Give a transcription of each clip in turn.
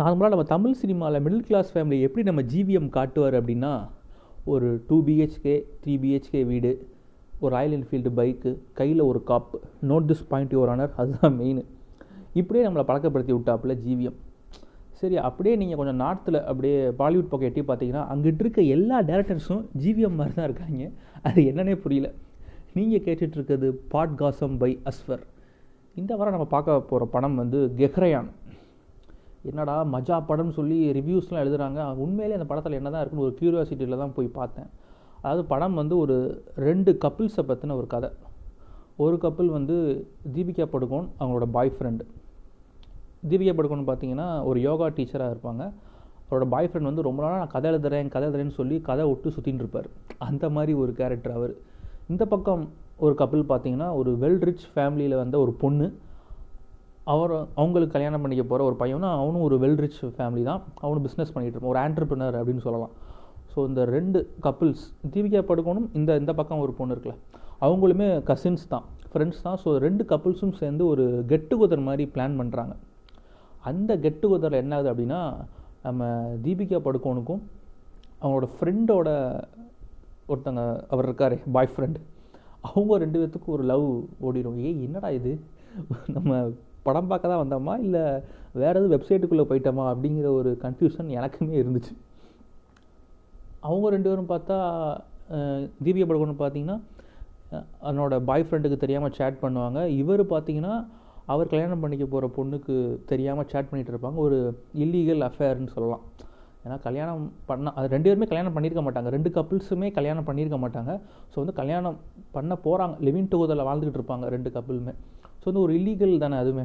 நார்மலாக நம்ம தமிழ் சினிமாவில் மிடில் கிளாஸ் ஃபேமிலி எப்படி நம்ம ஜிவிஎம் காட்டுவார் அப்படின்னா ஒரு டூ பிஹெச்கே த்ரீ பிஹெச்கே வீடு ஒரு ராயல் என்ஃபீல்டு பைக்கு கையில் ஒரு காப்பு note this point your honour அதுதான் மெயின் இப்படியே நம்மளை பழக்கப்படுத்தி விட்டாப்புல ஜிவிஎம் சரி அப்படியே நீங்கள் கொஞ்சம் நார்த்தில் அப்படியே பாலிவுட் பக்கம் எட்டி பார்த்தீங்கன்னா அங்கிட்டு இருக்க எல்லா டேரக்டர்ஸும் ஜிவிஎம் மாதிரி தான் இருக்காங்க. அது என்னன்னே புரியல. நீங்கள் கேட்டுட்ருக்கிறது பாட்காசம் பை அஸ்வர் இந்த வாரம் நம்ம பார்க்க போகிற படம் வந்து கெஹ்ரயான் என்னடா மஜா படம்னு சொல்லி ரிவ்யூஸ்லாம் எழுதுகிறாங்க உண்மையிலே அந்த படத்தில் என்ன தான் இருக்குன்னு ஒரு க்யூரியாசிட்டியில் தான் போய் பார்த்தேன். அதாவது படம் வந்து ஒரு ரெண்டு கப்பிள்ஸை பற்றின ஒரு கதை. ஒரு கப்பிள் வந்து தீபிகா படுகோன் அவங்களோட பாய் ஃப்ரெண்டு தீபிகா படுகோன் பார்த்தீங்கன்னா ஒரு யோகா டீச்சராக இருப்பாங்க. அவரோட பாய் ஃப்ரெண்ட் வந்து ரொம்ப நாளாக நான் கதை எழுதுறேன் கதை எழுதுறேன்னு சொல்லி கதை விட்டு சுற்றின்னு இருப்பார். அந்த மாதிரி ஒரு கேரக்டர் அவர். இந்த பக்கம் ஒரு கப்பிள் பார்த்தீங்கன்னா ஒரு வெல் ரிச் ஃபேமிலியில் வந்த ஒரு பொண்ணு. அவர் அவங்களுக்கு கல்யாணம் பண்ணிக்க போகிற ஒரு பையனா அவனும் ஒரு வெல் ரிச் ஃபேமிலி தான். அவனும் பிஸ்னஸ் பண்ணிகிட்டு இருப்பான். ஒரு ஆண்டர்பிரினர் அப்படின்னு சொல்லலாம். ஸோ இந்த ரெண்டு கப்புள்ஸ் தீபிகா படுக்கணும் இந்த இந்த பக்கம் ஒரு பொண்ணு இருக்குல்ல. அவங்களுமே கசின்ஸ் தான் ஃப்ரெண்ட்ஸ் தான். ஸோ ரெண்டு கப்புள்ஸும் சேர்ந்து ஒரு கெட் டுகெதர் மாதிரி பிளான் பண்ணுறாங்க அந்த கெட் டுகெதரில் என்ன ஆகுது அப்படின்னா நம்ம தீபிகா படுக்கோனுக்கும் அவங்களோட ஃப்ரெண்டோட ஒருத்தங்க அவர் இருக்கார் பாய் ஃப்ரெண்ட் அவங்க ரெண்டு பேர்த்துக்கும் ஒரு லவ் ஓடிடும் ஏய் என்னடா இது? நம்ம படம் பார்க்க தான் வந்தோமா? இல்லை வேறு எதுவும் வெப்சைட்டுக்குள்ளே போயிட்டோமா? அப்படிங்கிற ஒரு கன்ஃபியூஷன் எனக்குமே இருந்துச்சு. அவங்க ரெண்டு பேரும் பார்த்தா தீபிகா படுகோன்னு பார்த்தீங்கன்னா அவனோட பாய் ஃப்ரெண்டுக்கு தெரியாமல் சேட் பண்ணுவாங்க. இவர் பார்த்தீங்கன்னா அவர் கல்யாணம் பண்ணிக்க போகிற பொண்ணுக்கு தெரியாமல் சேட் பண்ணிகிட்டு இருப்பாங்க. ஒரு இல்லீகல் அஃபேர்னு சொல்லலாம். ஏன்னா கல்யாணம் பண்ண அது ரெண்டு பேருமே கல்யாணம் பண்ணியிருக்க மாட்டாங்க. ரெண்டு கப்புள்ஸுமே கல்யாணம் பண்ணியிருக்க மாட்டாங்க. ஸோ வந்து கல்யாணம் பண்ண போகிறாங்க லிவிங் டுகெதரில் வாழ்ந்துக்கிட்டு இருப்பாங்க ரெண்டு கப்புளுமே ஸோ வந்து ஒரு இல்லீகல் தானே அதுவுமே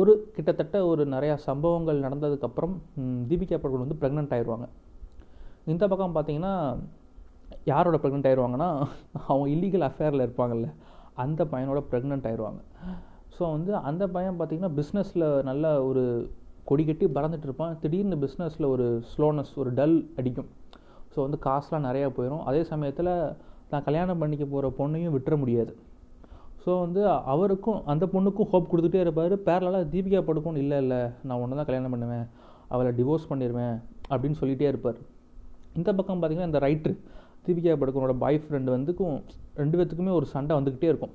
ஒரு கிட்டத்தட்ட ஒரு நிறையா சம்பவங்கள் நடந்ததுக்கப்புறம் தீபிகா படுகோன் வந்து ப்ரெக்னென்ட் ஆயிடுவாங்க இந்த பக்கம் பார்த்தீங்கன்னா யாரோட ப்ரெக்னென்ட் ஆயிடுவாங்கன்னா அவங்க இல்லீகல் அஃபேரில் இருப்பாங்கல்ல அந்த பையனோட ப்ரெக்னென்ட் ஆயிடுவாங்க ஸோ வந்து அந்த பையன் பார்த்திங்கன்னா பிஸ்னஸில் நல்ல ஒரு கொடி கட்டி பறந்துட்டு இருப்பான். திடீர்னு பிஸ்னஸில் ஒரு ஸ்லோனஸ் ஒரு டல் அடிக்கும். ஸோ வந்து காசுலாம் நிறையா போயிடும் அதே சமயத்தில் நான் கல்யாணம் பண்ணிக்க போகிற பொண்ணையும் விட்டுற முடியாது. ஸோ வந்து அவருக்கும் அந்த பொண்ணுக்கும் ஹோப் கொடுத்துட்டே இருப்பார். பேரலாக தீபிகா படுக்கும் இல்லை இல்லை. நான் ஒன்று தான் கல்யாணம் பண்ணுவேன். அவளை டிவோர்ஸ் பண்ணிடுவேன் அப்படின்னு சொல்லிகிட்டே இருப்பார். இந்த பக்கம் பார்த்திங்கன்னா இந்த ரைட்ரு தீபிகா படுக்கனோட பாய் ஃப்ரெண்டு வந்துக்கும் ரெண்டு பேத்துக்குமே ஒரு சண்டை வந்துக்கிட்டே இருக்கும்.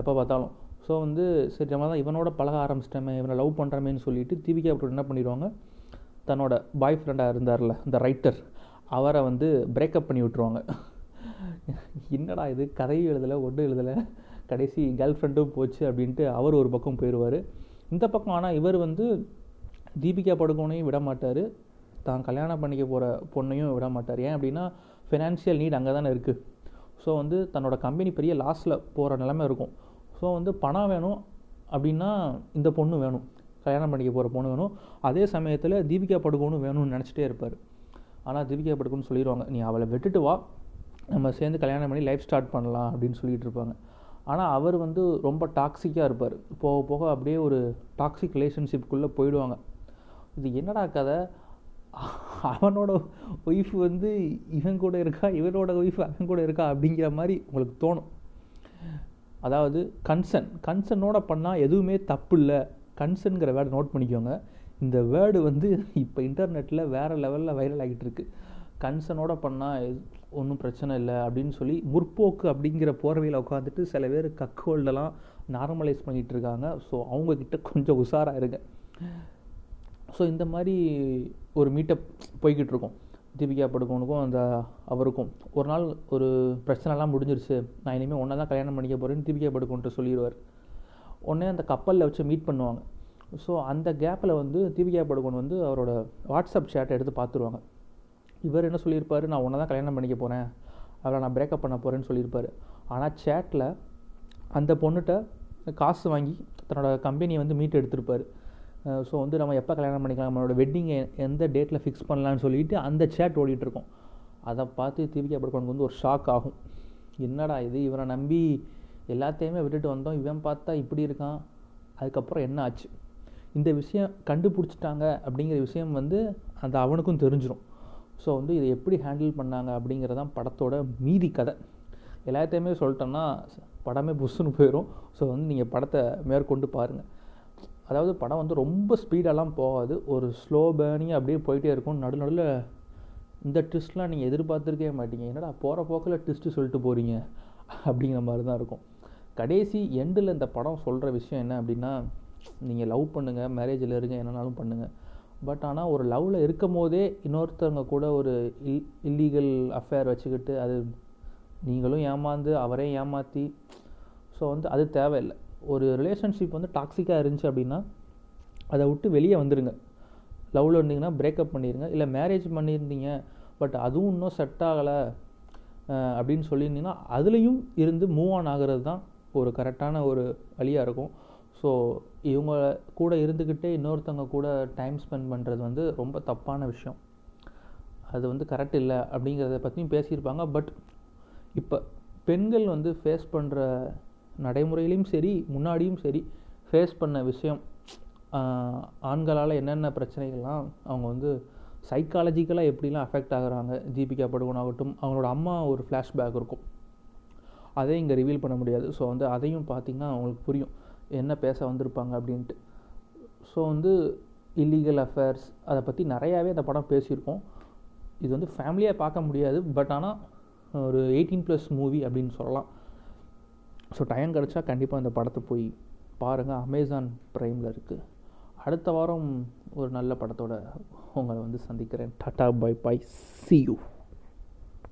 எப்போ பார்த்தாலும். ஸோ வந்து சரி நம்ம தான் இவனோட பழக ஆரம்பிச்சிட்டோமே இவனை லவ் பண்ணுறமேன்னு சொல்லிட்டு தீபிகா படுகோன் என்ன பண்ணிடுவாங்க? தன்னோட பாய் ஃப்ரெண்டாக இருந்தார்ல இந்த ரைட்டர் அவரை வந்து பிரேக்கப் பண்ணி விட்ருவாங்க என்னடா இது? கதை எழுதலை ஒட்டு எழுதலை. கடைசி கேர்ள் ஃப்ரெண்டும் போச்சு அப்படின்ட்டு அவர் ஒரு பக்கம் போயிடுவார் இந்த பக்கம் ஆனால் இவர் வந்து தீபிகா படுகோனையும் விட மாட்டார். தான் கல்யாணம் பண்ணிக்க போகிற பொண்ணையும் விட மாட்டார். ஏன் அப்படின்னா ஃபினான்ஷியல் நீட் அங்கே தானே இருக்குது ஸோ வந்து தன்னோட கம்பெனி பெரிய லாஸில் போகிற நிலமை இருக்கும். ஸோ வந்து பணம் வேணும் அப்படின்னா இந்த பொண்ணு வேணும். கல்யாணம் பண்ணிக்க போகிற பொண்ணு வேணும். அதே சமயத்தில் தீபிகா படுகோனும் வேணும்னு நினச்சிட்டே இருப்பார். ஆனால் தீபிகா படுகோன்னு சொல்லிடுவாங்க நீ அவளை விட்டுட்டு வா. நம்ம சேர்ந்து கல்யாணம் பண்ணி லைஃப் ஸ்டார்ட் பண்ணலாம் அப்படின்னு சொல்லிகிட்டு இருப்பாங்க. ஆனால் அவர் வந்து ரொம்ப டாக்ஸிக்காக இருப்பார். போக போக அப்படியே ஒரு டாக்ஸிக் ரிலேஷன்ஷிப்குள்ளே போயிடுவாங்க. இது என்னடா கதை? அவனோட ஒய்ஃப் வந்து இவன் கூட இருக்கா? இவனோட ஒய்ஃப் அவன் கூட இருக்கா? அப்படிங்கிற மாதிரி உங்களுக்கு தோணும். அதாவது கன்சர்ன் கன்சர்னோட பண்ணால் எதுவுமே தப்பு இல்லை கன்சர்ன்கிற வேர்டை நோட் பண்ணிக்கோங்க. இந்த வேர்டு வந்து இப்போ இன்டர்நெட்டில் வேறு லெவலில் வைரல் ஆகிட்டு இருக்கு. கன்சர்னோட பண்ணால் ஒன்றும் பிரச்சனை இல்லை அப்படின்னு சொல்லி முற்போக்கு அப்படிங்கிற போர்வையில் உட்காந்துட்டு சில பேர் கக்கோல்டெல்லாம் நார்மலைஸ் பண்ணிகிட்டு இருக்காங்க. ஸோ அவங்கக்கிட்ட கொஞ்சம் உஷாராக இருங்க ஸோ இந்த மாதிரி ஒரு மீட்டப் போய்கிட்டு இருக்கோம். தீபிகா படுகோனுக்கும் அந்த அவருக்கும். ஒரு நாள் ஒரு பிரச்சனைலாம் முடிஞ்சிருச்சு. நான் இனிமேல் ஒன்றா தான் கல்யாணம் பண்ணிக்க போகிறேன்னு தீபிகா படுகோன்ட்டு சொல்லிடுவார். உடனே அந்த கப்பலில் வச்சு மீட் பண்ணுவாங்க. ஸோ அந்த கேப்பில் வந்து தீபிகா படுகோன் வந்து அவரோட வாட்ஸ்அப் சேட்டை எடுத்து பார்த்துருவாங்க. இவர் என்ன சொல்லியிருப்பார்? நான் ஒன்றை தான் கல்யாணம் பண்ணிக்க போகிறேன் அவளை நான் பிரேக்கப் பண்ண போகிறேன்னு சொல்லியிருப்பார். ஆனால் சேட்டில் அந்த பொண்ணுகிட்ட காசு வாங்கி தன்னோட கம்பெனியை வந்து மீட் எடுத்திருப்பார். ஸோ வந்து நம்ம எப்போ கல்யாணம் பண்ணிக்கலாம்? நம்மளோட வெட்டிங்கை எந்த டேட்டில் ஃபிக்ஸ் பண்ணலான்னு சொல்லிட்டு அந்த சேட் ஓடிட்டுருக்கோம் அதை பார்த்து தீபிகா படுகோனுக்கு வந்து ஒரு ஷாக் ஆகும். என்னடா இது? இவரை நம்பி எல்லாத்தையுமே விட்டுட்டு வந்தோம். இவன் பார்த்தா இப்படி இருக்கான். அதுக்கப்புறம் என்ன ஆச்சு? இந்த விஷயம் கண்டுபிடிச்சிட்டாங்க அப்படிங்கிற விஷயம் வந்து அந்த அவனுக்கும் தெரிஞ்சிடும் ஸோ வந்து இதை எப்படி ஹேண்டில் பண்ணாங்க அப்படிங்கிறதான் படத்தோட மீதி கதை. எல்லாத்தையுமே சொல்லிட்டோன்னா படமே புஷ்ஷுன்னு போயிடும் ஸோ வந்து நீங்கள் படத்தை மேற்கொண்டு பாருங்கள் அதாவது படம் வந்து ரொம்ப ஸ்பீடெல்லாம் போகாது. ஒரு ஸ்லோ பேர்னிங் அப்படியே போயிட்டே இருக்கும். நடு நடுவில் இந்த ட்விஸ்ட்லாம் நீங்கள் எதிர்பார்த்துருக்கவே மாட்டீங்க. என்னடா போகிற போக்கில் ட்விஸ்ட்டு சொல்லிட்டு போகிறீங்க அப்படிங்கிற மாதிரி தான் இருக்கும். கடைசி எண்டில் இந்த படம் சொல்கிற விஷயம் என்ன அப்படின்னா நீங்கள் லவ் பண்ணுங்கள் மேரேஜில் இருங்க என்னன்னாலும் பண்ணுங்கள் பட் ஆனால் ஒரு லவ்வில் இருக்கும் போதே இன்னொருத்தவங்க கூட ஒரு இல் இல்லீகல் அஃபேர் வச்சுக்கிட்டு அது நீங்களும் ஏமாந்து அவரே ஏமாற்றி ஸோ வந்து அது தேவையில்லை. ஒரு ரிலேஷன்ஷிப் வந்து டாக்ஸிக்காக இருந்துச்சு அப்படின்னா அதை விட்டு வெளியே வந்துடுங்க லவ்வில் இருந்தீங்கன்னா பிரேக்கப் பண்ணிடுங்க இல்லை மேரேஜ் பண்ணியிருந்தீங்க பட் அதுவும் இன்னும் செட் ஆகலை அப்படின்னு சொல்லியிருந்தீங்கன்னா அதுலேயும் இருந்து மூவ் ஆன் ஆகிறது தான் ஒரு கரெக்டான ஒரு வழியாக இருக்கும். ஸோ இவங்க கூட இருந்துக்கிட்டே இன்னொருத்தவங்க கூட டைம் ஸ்பெண்ட் பண்ணுறது வந்து ரொம்ப தப்பான விஷயம். அது வந்து கரெக்ட் இல்லை அப்படிங்கிறத பற்றியும் பேசியிருப்பாங்க. பட் இப்போ பெண்கள் வந்து ஃபேஸ் பண்ணுற நடைமுறையிலையும் சரி முன்னாடியும் சரி ஃபேஸ் பண்ண விஷயம் ஆண்களால் என்னென்ன பிரச்சனைகள்லாம் அவங்க வந்து சைக்காலஜிக்கலாக எப்படிலாம் அஃபெக்ட் ஆகுறாங்க தீபிகா படுகோன் ஆகட்டும் அவங்களோட அம்மா ஒரு ஃப்ளாஷ்பேக் இருக்கும். அதையும் இங்கே ரிவீல் பண்ண முடியாது. ஸோ வந்து அதையும் பார்த்திங்கன்னா அவங்களுக்கு புரியும். என்ன பேச வந்திருப்பாங்க அப்படின்ட்டு. ஸோ வந்து இல்லீகல் அஃபேர்ஸ் அதை பற்றி நிறையாவே அந்த படம் பேசியிருக்கோம். இது வந்து ஃபேமிலியாக பார்க்க முடியாது பட் ஆனால் ஒரு எயிட்டீன் ப்ளஸ் மூவி அப்படின்னு சொல்லலாம். ஸோ டைம் கிடச்சா கண்டிப்பாக இந்த படத்தை போய் பாருங்கள் அமேசான் ப்ரைமில் இருக்குது அடுத்த வாரம் ஒரு நல்ல படத்தோட உங்களை வந்து சந்திக்கிறேன். Tata bye bye see you